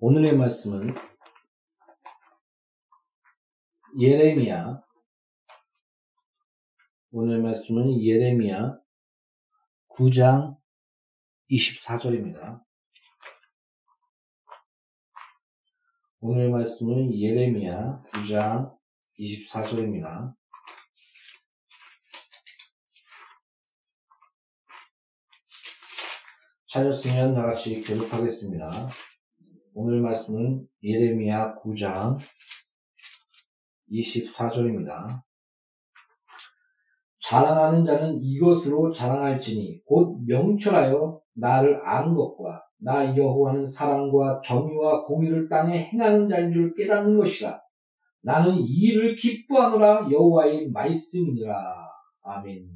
오늘의 말씀은 예레미야 오늘 말씀은 예레미야 9장 24절입니다. 오늘 말씀은 예레미야 9장 24절입니다. 찾았으면 다같이 교독하겠습니다. 오늘 말씀은 예레미야 9장 24절입니다. 자랑하는 자는 이것으로 자랑할지니 곧 명철하여 나를 아는 것과 나 여호와는 사랑과 정의와 공의를 땅에 행하는 자인 줄 깨닫는 것이라. 나는 이 일을 기뻐하노라 여호와의 말씀이니라. 아멘.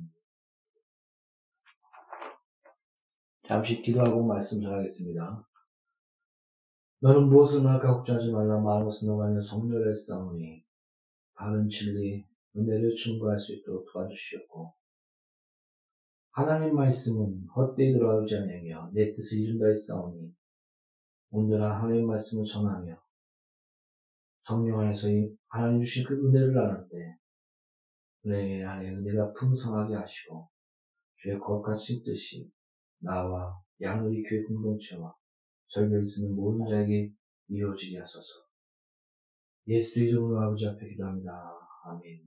잠시 기도하고 말씀 전하겠습니다. 너는 무엇을 말까 걱정하지 말라. 것은 너가 아니라 성령을 싸우니 바른 진리 은혜를 증거할 수 있도록 도와주시옵고 하나님 말씀은 헛되이 들어가지 않으며 내 뜻을 이룬다 했사오니 온전한 하나님 말씀을 전하며 성령 안에서 하나님 주신 그 은혜를 나눌 때 은혜 안에 은혜가 풍성하게 하시고 주의 거룩하신 뜻이 나와 양우리 교회 공동체와 설교를 듣는 모든 자에게 이루어지게 하소서. 예수 이름으로 아버지 앞에 기도합니다. 아멘.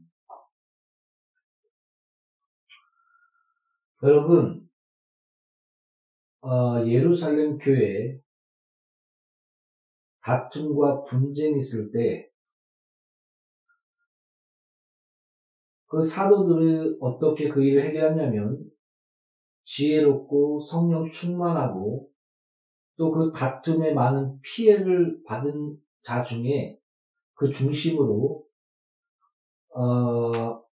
여러분, 어, 예루살렘 교회에 다툼과 분쟁이 있을 때, 그 사도들이 어떻게 그 일을 해결하냐면, 지혜롭고 성령 충만하고 또 그 다툼에 많은 피해를 받은 자 중에 그 중심으로 어,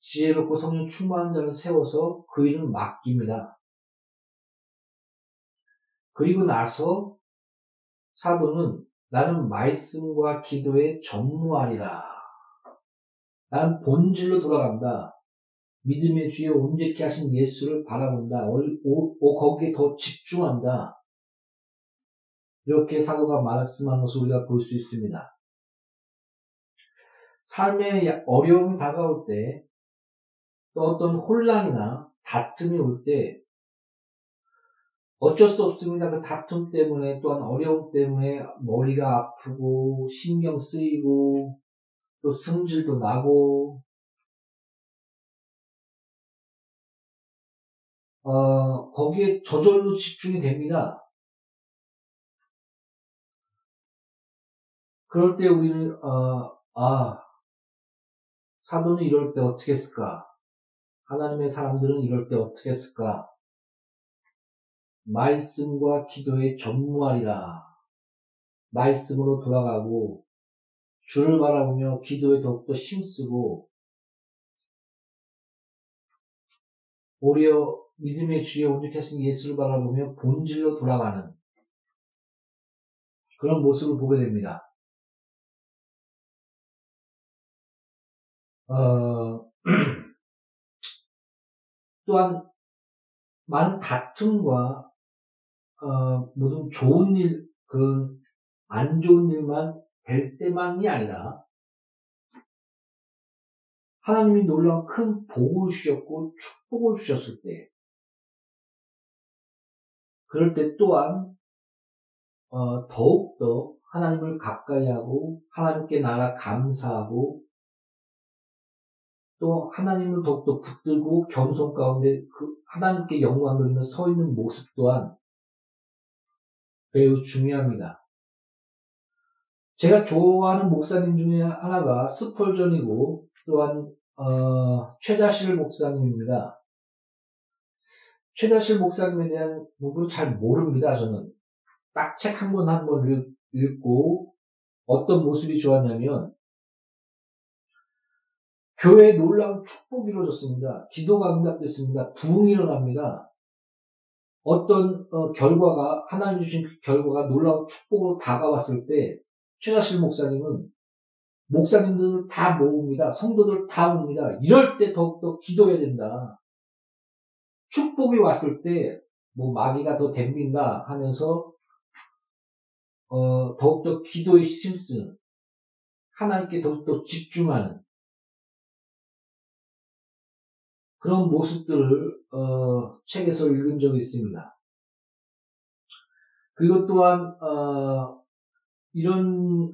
지혜롭고 성령 충만한 자를 세워서 그 일을 맡깁니다. 그리고 나서 사도는 나는 말씀과 기도에 전무하리라. 나는 본질로 돌아간다. 믿음의 주에 온전케 하신 예수를 바라본다. 오, 오, 거기에 더 집중한다. 이렇게 사도가 말씀한 것을 우리가 볼 수 있습니다. 삶의 어려움이 다가올 때, 또 어떤 혼란이나 다툼이 올 때, 어쩔 수 없습니다. 그 다툼 때문에, 또한 어려움 때문에 머리가 아프고, 신경 쓰이고, 또 승질도 나고, 어, 거기에 저절로 집중이 됩니다. 그럴 때 우리는 어, 아 사도는 이럴 때 어떻게 했을까? 하나님의 사람들은 이럴 때 어떻게 했을까? 말씀과 기도에 전무하리라. 말씀으로 돌아가고 주를 바라보며 기도에 더욱더 힘쓰고 오히려 믿음의 주에 온전히 하신 예수를 바라보며 본질로 돌아가는 그런 모습을 보게 됩니다. 어, 또한 많은 다툼과 어, 모든 좋은 일, 그안 좋은 일만 될 때만이 아니라 하나님이 놀라운 큰 복을 주셨고 축복을 주셨을 때 그럴 때 또한 어, 더욱더 하나님을 가까이 하고 하나님께 나가 감사하고 또 하나님을 더욱더 붙들고 겸손 가운데 그 하나님께 영광 돌리며 서 있는 모습 또한 매우 중요합니다. 제가 좋아하는 목사님 중에 하나가 스폴전이고 또한 어, 최다실 목사님입니다. 최다실 목사님에 대한 부분을 잘 모릅니다, 저는. 딱 책한번한번 읽고 어떤 모습이 좋았냐면 교회에 놀라운 축복이 이루어졌습니다. 기도가 응답됐습니다. 부흥이 일어납니다. 어떤 어, 결과가 하나님 주신 그 결과가 놀라운 축복으로 다가왔을 때 최자실 목사님은 목사님들을 다 모읍니다. 성도들 다 옵니다. 이럴 때 더욱더 기도해야 된다. 축복이 왔을 때, 뭐, 마귀가 더 댐긴다 하면서 어, 더욱더 기도에 힘쓰는 하나님께 더욱더 집중하는 그런 모습들을 어, 책에서 읽은 적이 있습니다. 그리고 또한 어, 이런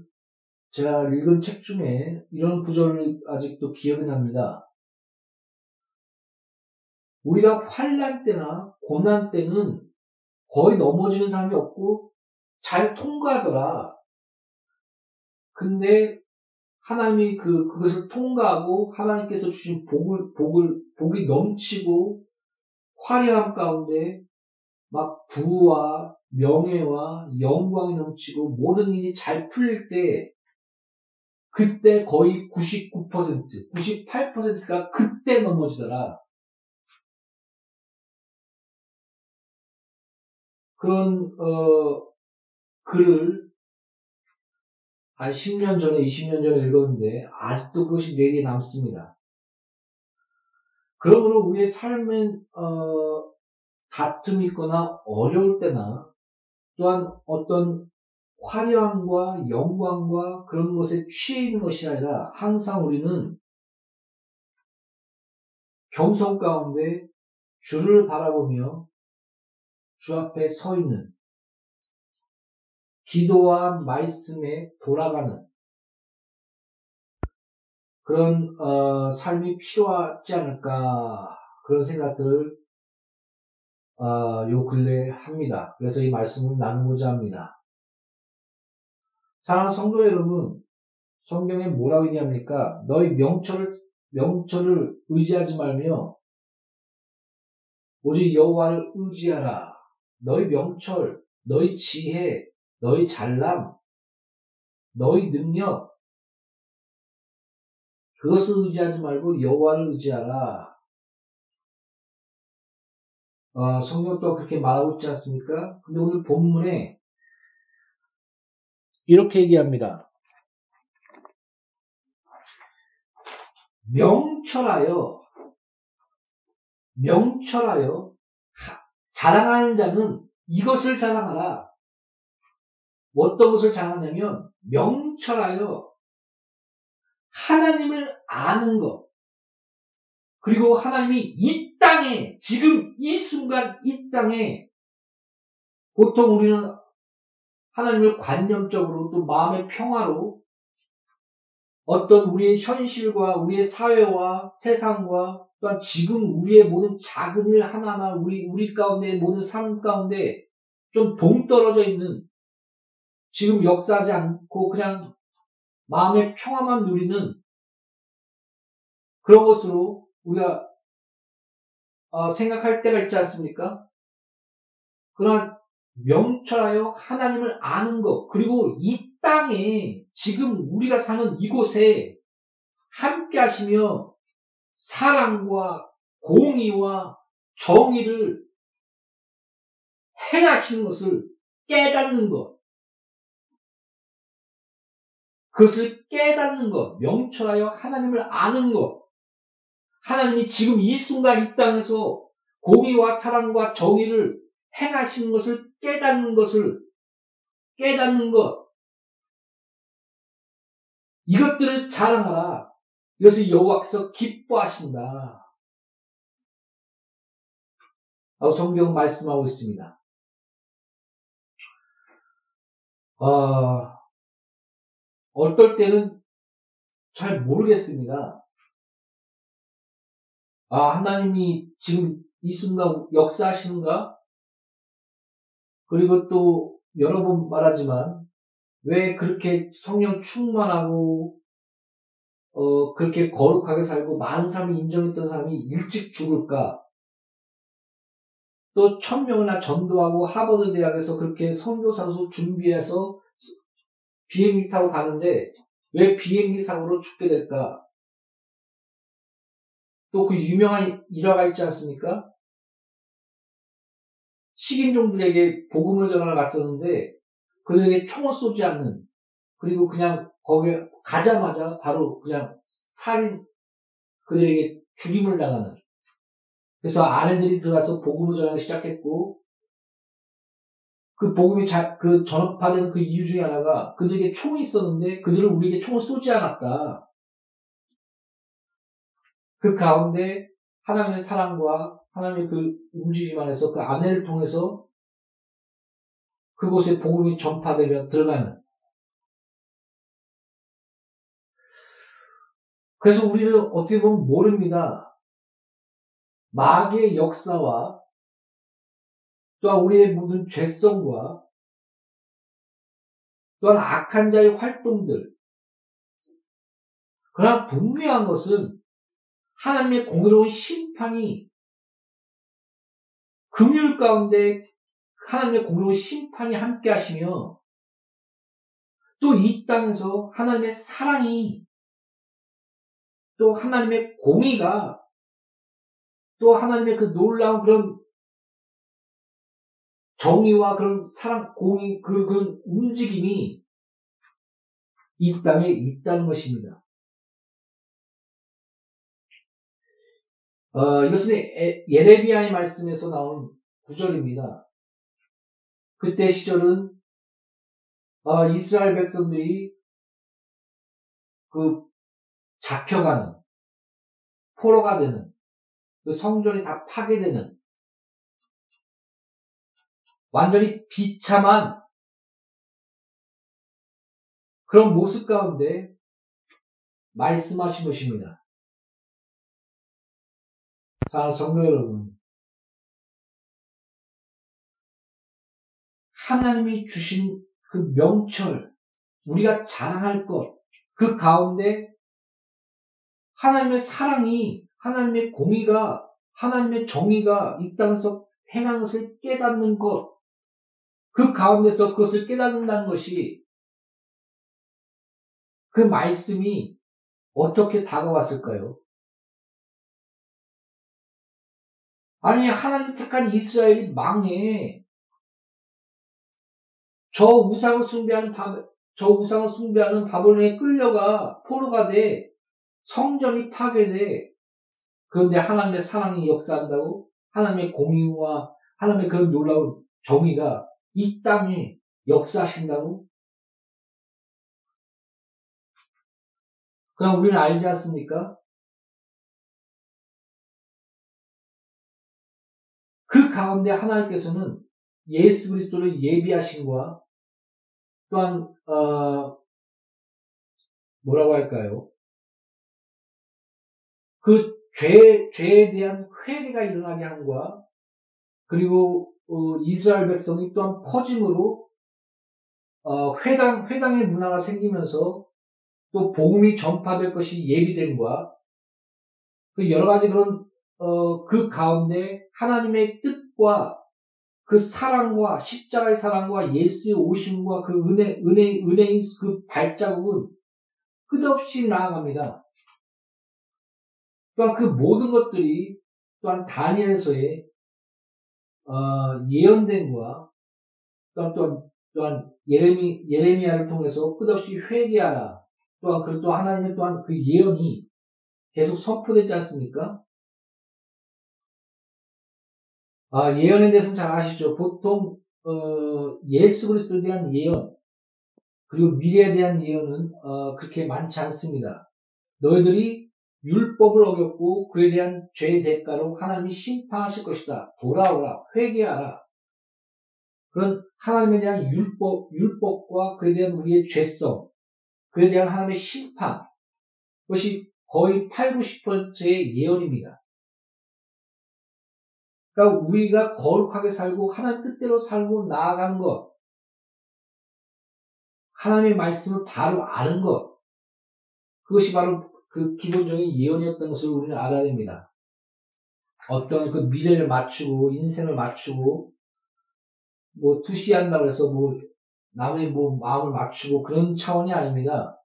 제가 읽은 책 중에 이런 구절을 아직도 기억이 납니다. 우리가 환란 때나 고난 때는 거의 넘어지는 사람이 없고 잘 통과하더라. 근데 하나님이 그, 그것을 통과하고 하나님께서 주신 복을, 복을, 복이 넘치고 화려함 가운데 막 부와 명예와 영광이 넘치고 모든 일이 잘 풀릴 때 그때 거의 99%, 98%가 그때 넘어지더라. 그런 어, 글을 한 10년 전에, 20년 전에 읽었는데 아직도 그것이 뇌리에 남습니다. 그러므로 우리의 삶은 어, 다툼이 있거나 어려울 때나 또한 어떤 화려함과 영광과 그런 것에 취해 있는 것이 아니라 항상 우리는 겸손 가운데 주를 바라보며 주 앞에 서 있는 기도와 말씀에 돌아가는 그런 어, 삶이 필요하지 않을까 그런 생각들을 어, 요 근래 합니다. 그래서 이 말씀을 나누고자 합니다. 사랑하는 성도 여러분, 성경에 뭐라고 얘기합니까? 너희 명철을 명철을 의지하지 말며 오직 여호와를 의지하라. 너희 명철, 너희 지혜, 너희 잘남, 너희 능력 그것을 의지하지 말고 여호와를 의지하라. 어, 성경도 그렇게 말하고 있지 않습니까? 근데 오늘 본문에 이렇게 얘기합니다. 명철하여 명철하여 자랑하는 자는 이것을 자랑하라. 어떤 것을 자랑하냐면 명철하여 하나님을 아는 것. 그리고 하나님이 이 땅에 지금 이 순간 이 땅에 보통 우리는 하나님을 관념적으로 또 마음의 평화로 어떤 우리의 현실과 우리의 사회와 세상과 또한 지금 우리의 모든 작은 일 하나하나 우리 우리 가운데 모든 삶 가운데 좀 동떨어져 있는 지금 역사하지 않고 그냥 마음의 평화만 누리는 그런 것으로 우리가 어, 생각할 때가 있지 않습니까? 그러나 명철하여 하나님을 아는 것 그리고 이 땅에 지금 우리가 사는 이곳에 함께 하시며 사랑과 공의와 정의를 행하시는 것을 깨닫는 것. 그것을 깨닫는 것, 명철하여 하나님을 아는 것. 하나님이 지금 이 순간 이 땅에서 공의와 사랑과 정의를 행하시는 것을 깨닫는 것을 깨닫는 것. 이것들을 자랑하라. 이것을 여호와께서 기뻐하신다. 성경 말씀하고 있습니다. 어, 어떨 때는 잘 모르겠습니다. 아, 하나님이 지금 이 순간 역사하시는가? 그리고 또 여러 번 말하지만 왜 그렇게 성령 충만하고 어, 그렇게 거룩하게 살고 많은 사람이 인정했던 사람이 일찍 죽을까? 또 천명이나 전도하고 하버드 대학에서 그렇게 선교사로 준비해서 비행기 타고 가는데 왜 비행기 사고로 죽게 될까? 또 그 유명한 일화가 있지 않습니까? 식인종들에게 복음을 전하러 갔었는데 그들에게 총을 쏘지 않는 그리고 그냥 거기에 가자마자 바로 그냥 살인 그들에게 죽임을 당하는 그래서 아내들이 들어가서 복음을 전하기 시작했고 그 복음이 자, 그 전파된 그 이유 중에 하나가 그들에게 총이 있었는데 그들은 우리에게 총을 쏘지 않았다. 그 가운데 하나님의 사랑과 하나님의 그 움직임 안에서 그 아내를 통해서 그곳에 복음이 전파되며 들어가는 그래서 우리는 어떻게 보면 모릅니다. 마귀의 역사와 또한 우리의 모든 죄성과 또한 악한 자의 활동들. 그러나 분명한 것은 하나님의 공의로운 심판이 금율 가운데 하나님의 공의로운 심판이 함께 하시며 또 이 땅에서 하나님의 사랑이 또 하나님의 공의가 또 하나님의 그 놀라운 그런 정의와 그런 사랑, 공의, 그, 그런 움직임이 이 땅에 있다는 것입니다. 어, 이것은 예레미야의 말씀에서 나온 구절입니다. 그때 시절은 어, 이스라엘 백성들이 그 잡혀가는 포로가 되는 그 성전이 다 파괴되는 완전히 비참한 그런 모습 가운데 말씀하신 것입니다. 자, 성도 여러분. 하나님이 주신 그 명철, 우리가 자랑할 것, 그 가운데 하나님의 사랑이, 하나님의 공의가, 하나님의 정의가 이 땅에서 행한 것을 깨닫는 것, 그 가운데서 그것을 깨닫는다는 것이 그 말씀이 어떻게 다가왔을까요? 아니, 하나님 택한 이스라엘이 망해. 저 우상을 숭배하는 바, 저 우상을 숭배하는 바벨론에 끌려가 포로가 돼 성전이 파괴돼. 그런데 하나님의 사랑이 역사한다고 하나님의 공의와 하나님의 그런 놀라운 정의가 이 땅에 역사하신다고? 그럼 우리는 알지 않습니까? 그 가운데 하나님께서는 예수 그리스도를 예비하신과 또한 어, 뭐라고 할까요? 그 죄, 죄에 대한 회개가 일어나게 한과 그리고 어, 이스라엘 백성이 또한 퍼짐으로 어, 회당 회당의 문화가 생기면서 또 복음이 전파될 것이 예비됨과 그 여러 가지 그런 어, 그 가운데 하나님의 뜻과 그 사랑과 십자가의 사랑과 예수의 오심과 그 은혜 은혜 은혜의 그 발자국은 끝없이 나아갑니다. 또한 그 모든 것들이 또한 다니엘서의 어, 예언된과 또한, 또한, 또한 예레미, 예레미야를 통해서 끝없이 회개하라. 또한 그리고 또 하나님의 또한 그 예언이 계속 선포되지 않습니까? 아, 예언에 대해서는 잘 아시죠? 보통 어, 예수 그리스도에 대한 예언 그리고 미래에 대한 예언은 어, 그렇게 많지 않습니다. 너희들이 율법을 어겼고 그에 대한 죄의 대가로 하나님이 심판하실 것이다. 돌아오라, 회개하라. 그런 하나님에 대한 율법, 율법과 그에 대한 우리의 죄성, 그에 대한 하나님의 심판, 그것이 거의 8, 90%의 예언입니다. 그러니까 우리가 거룩하게 살고 하나님 뜻대로 살고 나아가는 것, 하나님의 말씀을 바로 아는 것, 그것이 바로 그 기본적인 예언이었던 것을 우리는 알아야 됩니다. 어떤 그 미래를 맞추고 인생을 맞추고 뭐 투시한다고 해서 뭐 남의 뭐 마음을 맞추고 그런 차원이 아닙니다.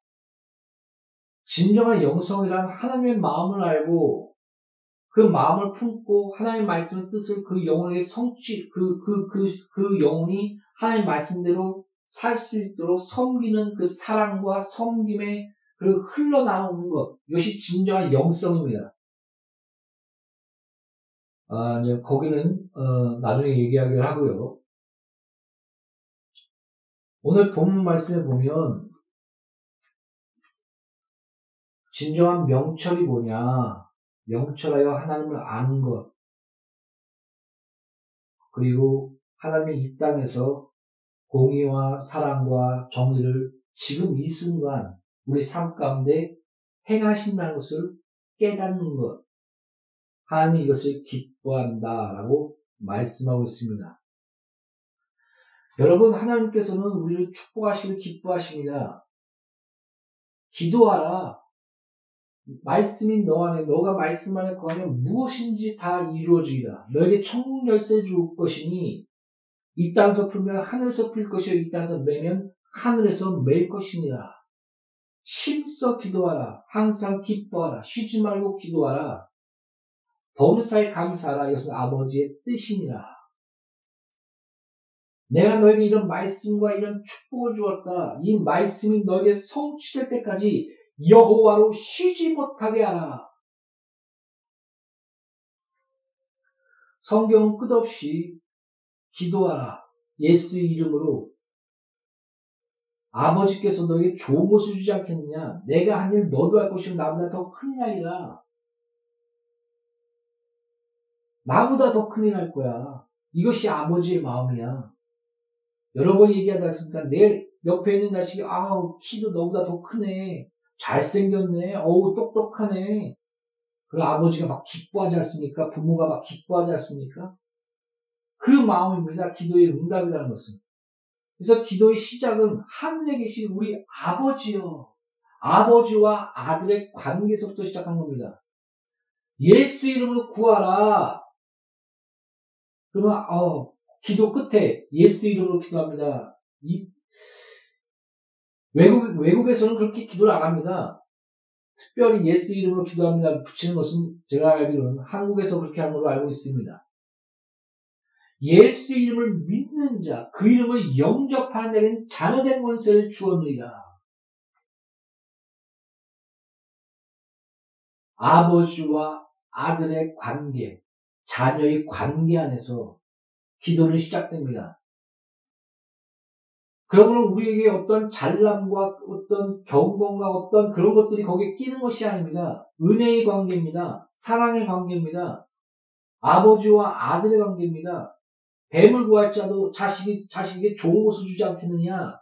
진정한 영성이란 하나님의 마음을 알고 그 마음을 품고 하나님의 말씀의 뜻을 그 영혼에게 성취 그 그 그 그 영혼이 하나님 말씀대로 살 수 있도록 섬기는 그 사랑과 섬김의 그 흘러나오는 것, 이것이 진정한 영성입니다. 아, 이제 거기는, 어, 나중에 얘기하기를 하고요. 오늘 본문 말씀에 보면 진정한 명철이 뭐냐? 명철하여 하나님을 아는 것. 그리고 하나님이 이 땅에서 공의와 사랑과 정의를 지금 이 순간 우리 삶 가운데 행하신다는 것을 깨닫는 것. 하나님이 이것을 기뻐한다 라고 말씀하고 있습니다. 여러분, 하나님께서는 우리를 축복하시길 기뻐하십니다. 기도하라. 말씀인 너 안에, 너가 말씀 안에 거하면 무엇인지 다 이루어지리라. 너에게 천국 열쇠 줄 것이니, 이 땅에서 풀면 하늘에서 풀 것이요, 이 땅에서 매면 하늘에서 맬 것이니라. 힘써 기도하라. 항상 기뻐하라. 쉬지 말고 기도하라. 범사에 감사하라. 이것은 아버지의 뜻이니라. 내가 너에게 이런 말씀과 이런 축복을 주었다. 이 말씀이 너에게 성취될 때까지 여호와로 쉬지 못하게 하라. 성경은 끝없이 기도하라. 예수 이름으로 아버지께서 너에게 좋은 것을 주지 않겠느냐? 내가 한 일 너도 할 것이면 나보다 더 큰 일 아니라 나보다 더 큰일 할 거야. 이것이 아버지의 마음이야. 여러 번 얘기하지 않습니까? 내 옆에 있는 자식이, 아우, 키도 너보다 더 크네. 잘생겼네. 어우, 똑똑하네. 그럼 아버지가 막 기뻐하지 않습니까? 부모가 막 기뻐하지 않습니까? 그 마음입니다. 기도의 응답이라는 것은. 그래서 기도의 시작은 하늘에 계신 우리 아버지요. 아버지와 아들의 관계에서부터 시작한 겁니다. 예수 이름으로 구하라. 그러면, 어, 기도 끝에 예수 이름으로 기도합니다. 이, 외국, 외국에서는 그렇게 기도를 안 합니다. 특별히 예수 이름으로 기도합니다. 붙이는 것은 제가 알기로는 한국에서 그렇게 하는 걸로 알고 있습니다. 예수 이름을 믿는 자, 그 이름을 영접하는 자에게는 자녀된 권세를 주었느니라. 아버지와 아들의 관계, 자녀의 관계 안에서 기도는 시작됩니다. 그러면 우리에게 어떤 잘남과 어떤 경건과 어떤 그런 것들이 거기에 끼는 것이 아닙니다. 은혜의 관계입니다. 사랑의 관계입니다. 아버지와 아들의 관계입니다. 뱀을 구할 자도 자식이, 자식에게 좋은 것을 주지 않겠느냐?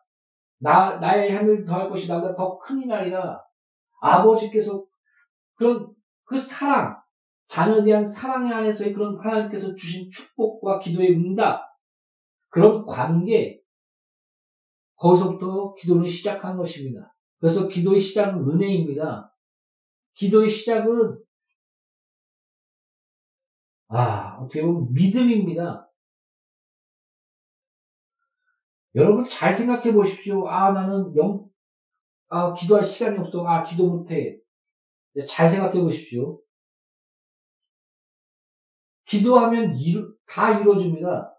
나, 나의 향을 더할 것이 나보다 더 큰 이날이라. 아버지께서 그런 그 사랑, 자녀에 대한 사랑의 안에서의 그런 하나님께서 주신 축복과 기도의 응답, 그런 관계, 거기서부터 기도는 시작한 것입니다. 그래서 기도의 시작은 은혜입니다. 기도의 시작은, 아, 어떻게 보면 믿음입니다. 여러분 잘 생각해 보십시오. 아, 나는 영, 아, 기도할 시간이 없어. 아, 기도 못해. 잘 생각해 보십시오. 기도하면 이루, 다 이루어집니다.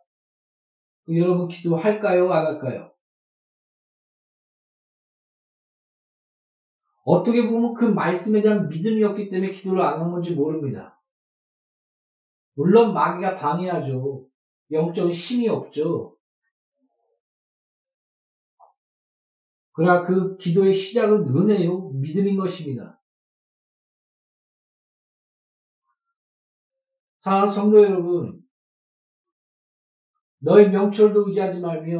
여러분 기도할까요? 안 할까요? 어떻게 보면 그 말씀에 대한 믿음이 없기 때문에 기도를 안 한 건지 모릅니다. 물론 마귀가 방해하죠. 영적인 힘이 없죠. 그러나 그 기도의 시작은 은혜요, 믿음인 것입니다. 사랑하는 성도 여러분, 너의 명철도 의지하지 말며,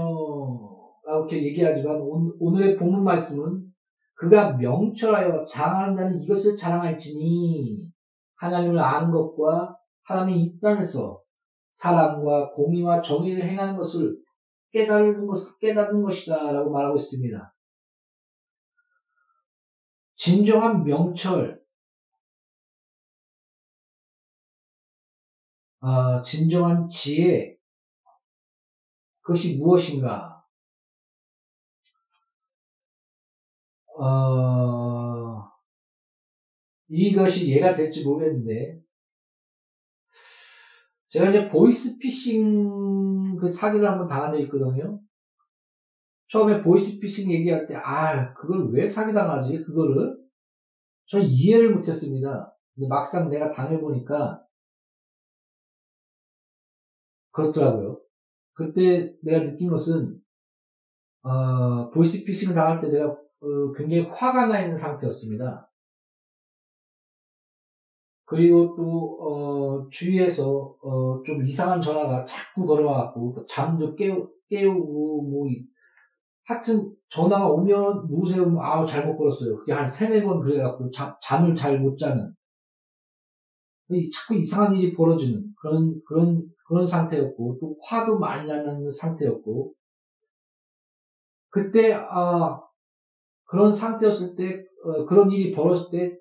이렇게 얘기하지만, 오늘의 본문 말씀은 그가 명철하여 자랑하는 자는 이것을 자랑할지니, 하나님을 아는 것과 하나님이 이 땅에서 사랑과 공의와 정의를 행하는 것을 깨달는 것, 깨닫는 것이다. 라고 말하고 있습니다. 진정한 명철, 어, 진정한 지혜, 그것이 무엇인가? 어, 이것이 예가 될지 모르겠는데, 제가 이제 보이스피싱 그 사기를 한번 당한 적이 있거든요. 처음에 보이스피싱 얘기할 때, 아, 그걸 왜 사기당하지? 그거를. 전 이해를 못했습니다. 근데 막상 내가 당해보니까, 그렇더라고요. 그때 내가 느낀 것은, 어, 보이스피싱을 당할 때 내가 어, 굉장히 화가 나 있는 상태였습니다. 그리고 또 어, 주위에서 어, 좀 이상한 전화가 자꾸 걸어와갖고 잠도 깨우, 깨우고 뭐 하여튼 전화가 오면 누구세요? 뭐, 아우 잘못 걸었어요. 그게 한 세네 번 그래갖고 잠, 잠을 잘 못 자는 자꾸 이상한 일이 벌어지는 그런 그런 그런 상태였고 또 화도 많이 나는 상태였고 그때 아 그런 상태였을 때 어, 그런 일이 벌어질 때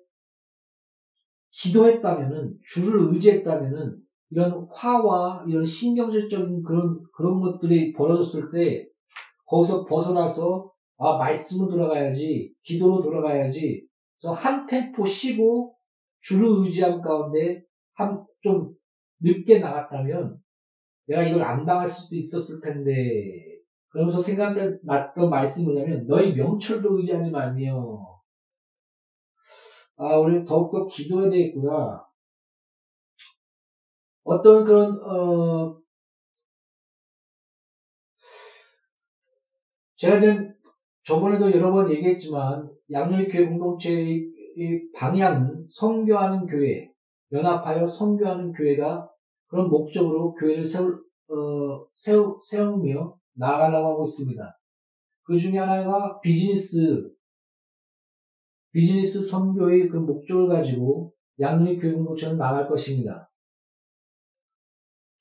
기도했다면은 주를 의지했다면은 이런 화와 이런 신경질적인 그런 그런 것들이 벌어졌을 때 거기서 벗어나서 아 말씀으로 돌아가야지 기도로 돌아가야지 그래서 한 템포 쉬고 주를 의지한 가운데 한 좀 늦게 나갔다면 내가 이걸 안 당할 수도 있었을 텐데 그러면서 생각났던 말씀이 뭐냐면 너희 명철도 의지하지 말며 아 우리 더욱더 기도해야 되겠구나. 어떤 그런 어 제가 이제 저번에도 여러 번 얘기했지만 양육교회 공동체의 방향은 성교하는 교회, 연합하여 성교하는 교회가 그런 목적으로 교회를 세울, 어, 세우, 세우며 나아가려고 하고 있습니다. 그 중에 하나가 비즈니스, 비즈니스 선교의 그 목적을 가지고 양육교회 공동체는 나갈 것입니다.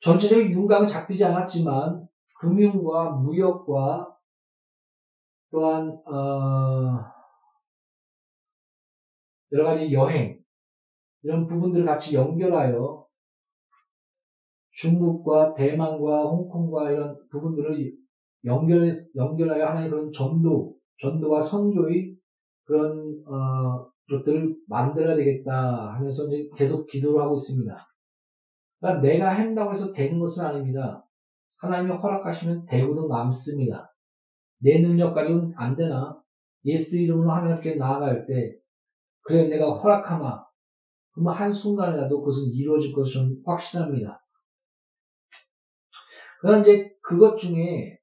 전체적인 윤곽은 잡히지 않았지만 금융과 무역과 또한 어, 여러 가지 여행 이런 부분들을 같이 연결하여 중국과 대만과 홍콩과 이런 부분들을 연결 연결하여 하나의 그런 전도 전도와 선교의 그런 어, 것들을 만들어야 되겠다 하면서 이제 계속 기도를 하고 있습니다. 그러니까 내가 한다고 해서 되는 것은 아닙니다. 하나님이 허락하시면 대구도 남습니다. 내 능력 가지고는 안 되나? 예수 이름으로 하나님께 나아갈 때, 그래, 내가 허락하마. 그러면 한순간이라도 그것은 이루어질 것은 확신합니다. 그다음 이제 그것 중에,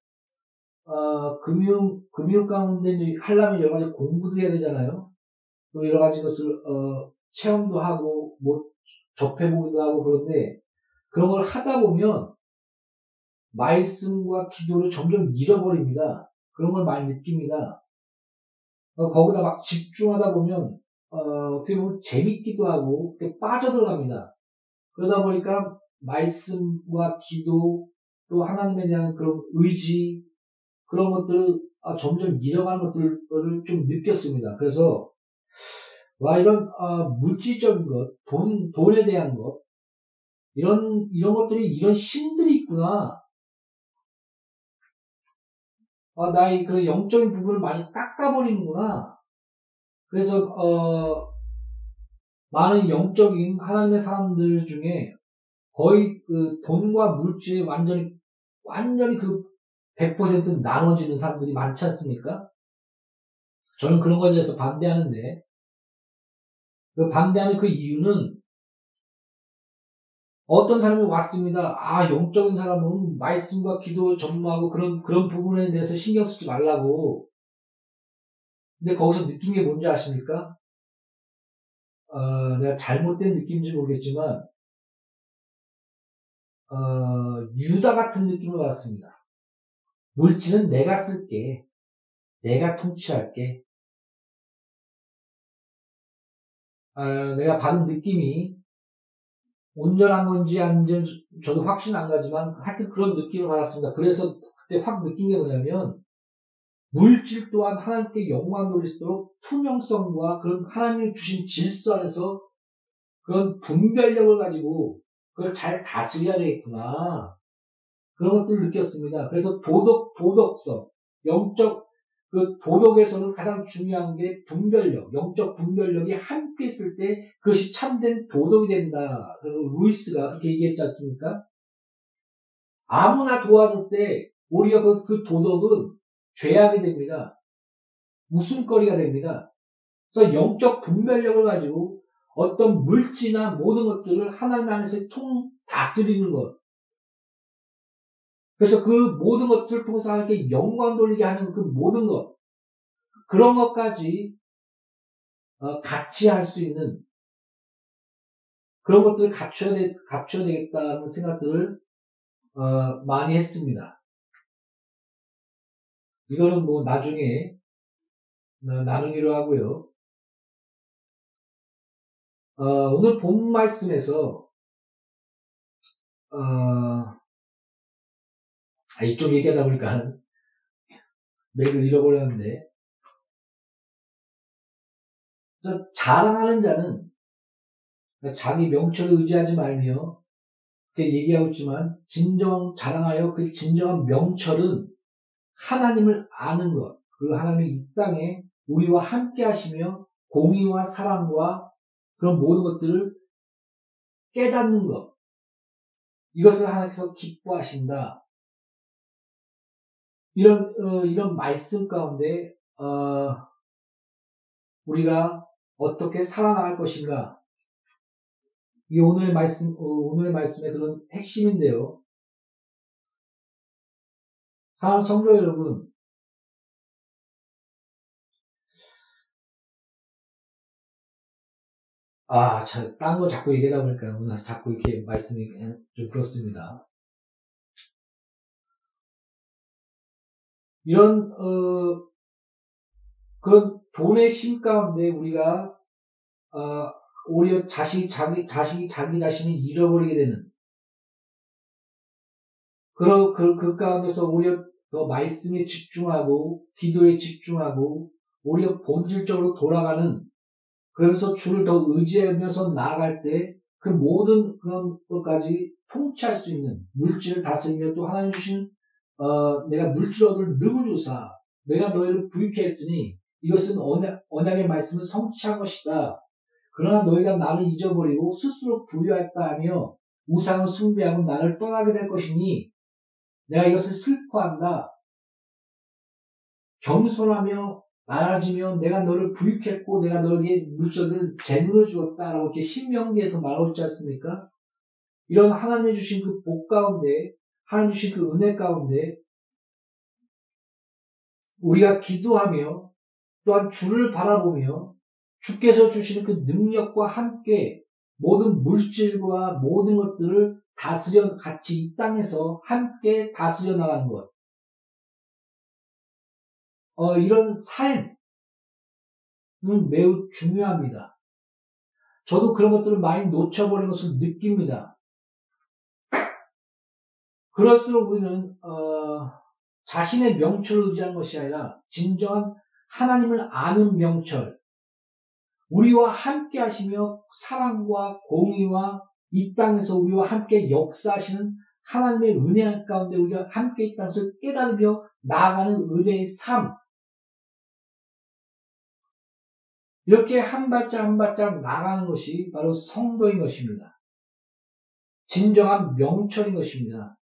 어, 금융, 금융 가운데 하려면 여러 가지 공부도 해야 되잖아요. 또 여러 가지 것을, 어, 체험도 하고, 뭐, 접해보기도 하고 그런데, 그런 걸 하다 보면, 말씀과 기도를 점점 잃어버립니다. 그런 걸 많이 느낍니다. 어, 거기다 막 집중하다 보면 어, 어떻게 보면 재밌기도 하고 빠져들어갑니다. 그러다 보니까 말씀과 기도 또 하나님에 대한 그런 의지 그런 것들을 아, 점점 잃어가는 것들을 좀 느꼈습니다. 그래서 와 이런 아, 물질적인 것, 돈 돈에 대한 것 이런 이런 것들이 이런 신들이 있구나. 아, 나의 그 영적인 부분을 많이 깎아버리는구나. 그래서, 어, 많은 영적인 하나님의 사람들 중에 거의 그 돈과 물질에 완전히, 완전히 그 100% 나눠지는 사람들이 많지 않습니까? 저는 그런 것에 대해서 반대하는데, 그 반대하는 그 이유는 어떤 사람이 왔습니다. 아, 영적인 사람은 말씀과 기도 전무하고 그런, 그런 부분에 대해서 신경 쓰지 말라고. 근데 거기서 느낀 게 뭔지 아십니까? 어, 내가 잘못된 느낌인지 모르겠지만, 어, 유다 같은 느낌을 받았습니다. 물질은 내가 쓸게. 내가 통치할게. 어, 내가 받은 느낌이 온전한 건지 아닌지 저도 확신 안 가지만 하여튼 그런 느낌을 받았습니다. 그래서 그때 확 느낀 게 뭐냐면 물질 또한 하나님께 영광 있도록 투명성과 그런 하나님이 주신 질서 안에서 그런 분별력을 가지고 그걸 잘 다스려야 되겠구나. 그런 것들을 느꼈습니다. 그래서 도덕, 도덕성, 영적 그 도덕에서는 가장 중요한 게 분별력, 영적 분별력이 함께 있을 때 그것이 참된 도덕이 된다. 루이스가 그렇게 얘기했지 않습니까? 아무나 도와줄 때 오히려 그, 그 도덕은 죄악이 됩니다. 웃음거리가 됩니다. 그래서 영적 분별력을 가지고 어떤 물질이나 모든 것들을 하나님 안에서 통 다스리는 것. 그래서 그 모든 것들을 통해서 하나님께 영광 돌리게 하는 그 모든 것, 그런 것까지 어, 같이 할 수 있는 그런 것들을 갖춰야, 되, 갖춰야 되겠다는 생각들을 어, 많이 했습니다. 이거는 뭐 나중에 나누기로 하고요. 어, 오늘 본 말씀에서 어, 아, 이쪽 얘기하다 보니까 맥을 잃어버렸는데 자랑하는 자는 자기 명철을 의지하지 말며 그렇게 얘기하고 있지만 진정 자랑하여 그 진정한 명철은 하나님을 아는 것, 그 하나님의 이 땅에 우리와 함께 하시며 공의와 사랑과 그런 모든 것들을 깨닫는 것. 이것을 하나님께서 기뻐하신다. 이런, 어, 이런 말씀 가운데, 어, 우리가 어떻게 살아나갈 것인가. 이 오늘의 말씀, 어, 오늘의 말씀의 그런 핵심인데요. 사랑 성도 여러분, 아, 딴 거 자꾸 얘기하다 보니까 오늘 자꾸 이렇게 말씀이 좀 그렇습니다. 이런, 어, 그런 돈의 심 가운데 우리가, 어, 오히려 자식, 자기, 자식이 자기 자신을 잃어버리게 되는, 그런, 그, 그 가운데서 오히려 더 말씀에 집중하고, 기도에 집중하고, 오히려 본질적으로 돌아가는, 그러면서 주를 더 의지하면서 나아갈 때, 그 모든 그런 것까지 통치할 수 있는 물질을 다스리며 또 하나님 주신, 어, 내가 물질 얻을 능을 주사, 내가 너희를 부유케 했으니, 이것은 언약, 언약의 말씀을 성취한 것이다. 그러나 너희가 나를 잊어버리고 스스로 부유했다 하며 우상을 숭배하고 나를 떠나게 될 것이니 내가 이것을 슬퍼한다. 겸손하며 나아지며 내가 너를 부유했고 내가 너에게 물질을 재물을 주었다라고 이렇게 신명기에서 말하고 있지 않습니까? 이런 하나님이 주신 그 복 가운데 하나님 주신 그 은혜 가운데 우리가 기도하며 또한 주를 바라보며 주께서 주시는 그 능력과 함께 모든 물질과 모든 것들을 다스려 같이 이 땅에서 함께 다스려 나가는 것. 어, 이런 삶은 매우 중요합니다. 저도 그런 것들을 많이 놓쳐버린 것을 느낍니다. 그럴수록 우리는 어, 자신의 명철을 의지한 것이 아니라 진정한 하나님을 아는 명철, 우리와 함께 하시며 사랑과 공의와 이 땅에서 우리와 함께 역사하시는 하나님의 은혜 가운데 우리가 함께 있다는 것을 깨달으며 나아가는 은혜의 삶. 이렇게 한 발짝 한 발짝 나가는 것이 바로 성도인 것입니다. 진정한 명철인 것입니다.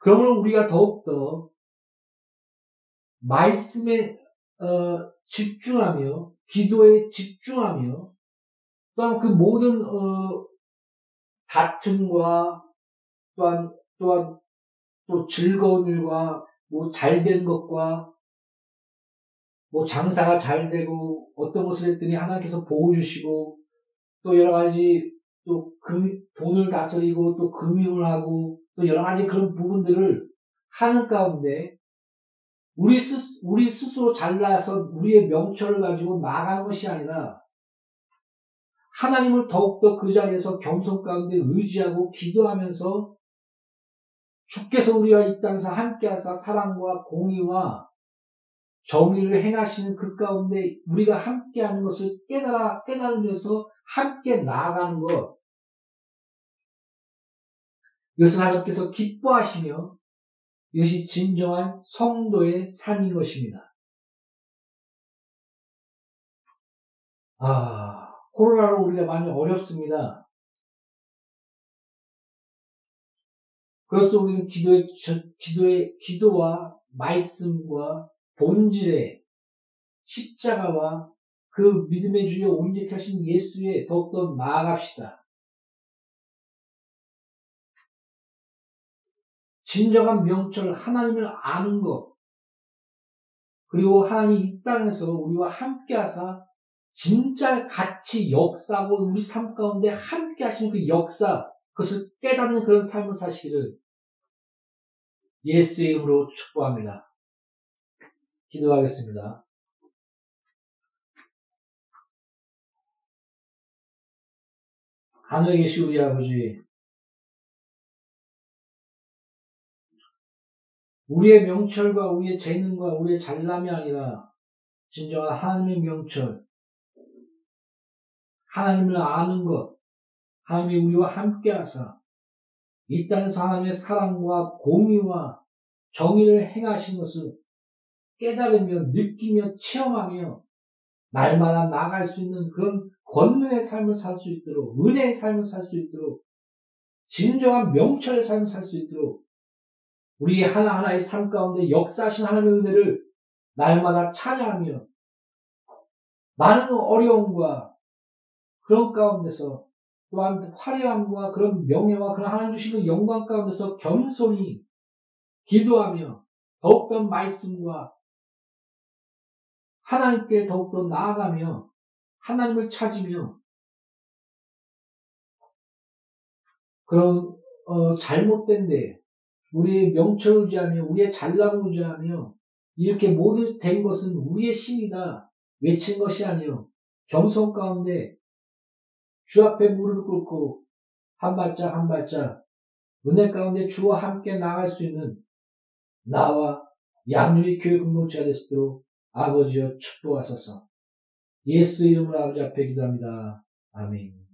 그러므로 우리가 더욱더 말씀에 어, 집중하며 기도에 집중하며 또한 그 모든 어, 다툼과 또한 또한 또 즐거운 일과 뭐 잘된 것과 뭐 장사가 잘 되고 어떤 것을 했더니 하나님께서 보호 주시고 또 여러 가지 또 금, 돈을 다스리고 또 금융을 하고 또 여러 가지 그런 부분들을 하는 가운데 우리 스, 우리 스스로 잘나서 우리의 명철을 가지고 나가는 것이 아니라 하나님을 더욱더 그 자리에서 겸손 가운데 의지하고 기도하면서 주께서 우리와 이 땅에서 함께하사 사랑과 공의와 정의를 행하시는 그 가운데 우리가 함께하는 것을 깨달아 깨달으면서 함께 나아가는 것 이것을 하나님께서 기뻐하시며 이것이 진정한 성도의 삶인 것입니다. 아, 코로나로 우리가 많이 어렵습니다. 그래서 우리는 기도의, 기도의, 기도와 말씀과 본질의 십자가와 그 믿음의 주여 온전히 하신 예수에 더욱더 나아갑시다. 진정한 명철 하나님을 아는 것 그리고 하나님이 이 땅에서 우리와 함께 하사 진짜 같이 역사하고 우리 삶 가운데 함께 하시는 그 역사 그것을 깨닫는 그런 삶을 사시기를 예수의 이름으로 축복합니다. 기도하겠습니다. 하늘에 계신 우리 아버지, 우리의 명철과 우리의 재능과 우리의 잘남이 아니라 진정한 하나님의 명철, 하나님을 아는 것, 하나님이 우리와 함께 하사 이 땅에서 하나님의 사랑과 공의와 정의를 행하신 것을 깨달으며 느끼며 체험하며 날마다 나갈 수 있는 그런 권능의 삶을 살 수 있도록 은혜의 삶을 살 수 있도록 진정한 명철의 삶을 살 수 있도록 우리 하나하나의 삶 가운데 역사하신 하나님의 은혜를 날마다 찬양하며 많은 어려움과 그런 가운데서 또한 화려함과 그런 명예와 그런 하나님 주시는 영광 가운데서 겸손히 기도하며 더욱더 말씀과 하나님께 더욱더 나아가며 하나님을 찾으며 그런 어, 잘못된 데 우리의 명철을 의지하며 우리의 잘남을 의지하며 이렇게 모두 된 것은 우리의 힘이다 외친 것이 아니요. 겸손 가운데 주 앞에 무릎을 꿇고 한 발짝 한 발짝 은혜 가운데 주와 함께 나갈 수 있는 나와 양육의 교회 공동체가 됐도록 아버지여 축복하소서. 예수 이름으로 아버지 앞에 기도합니다. 아멘.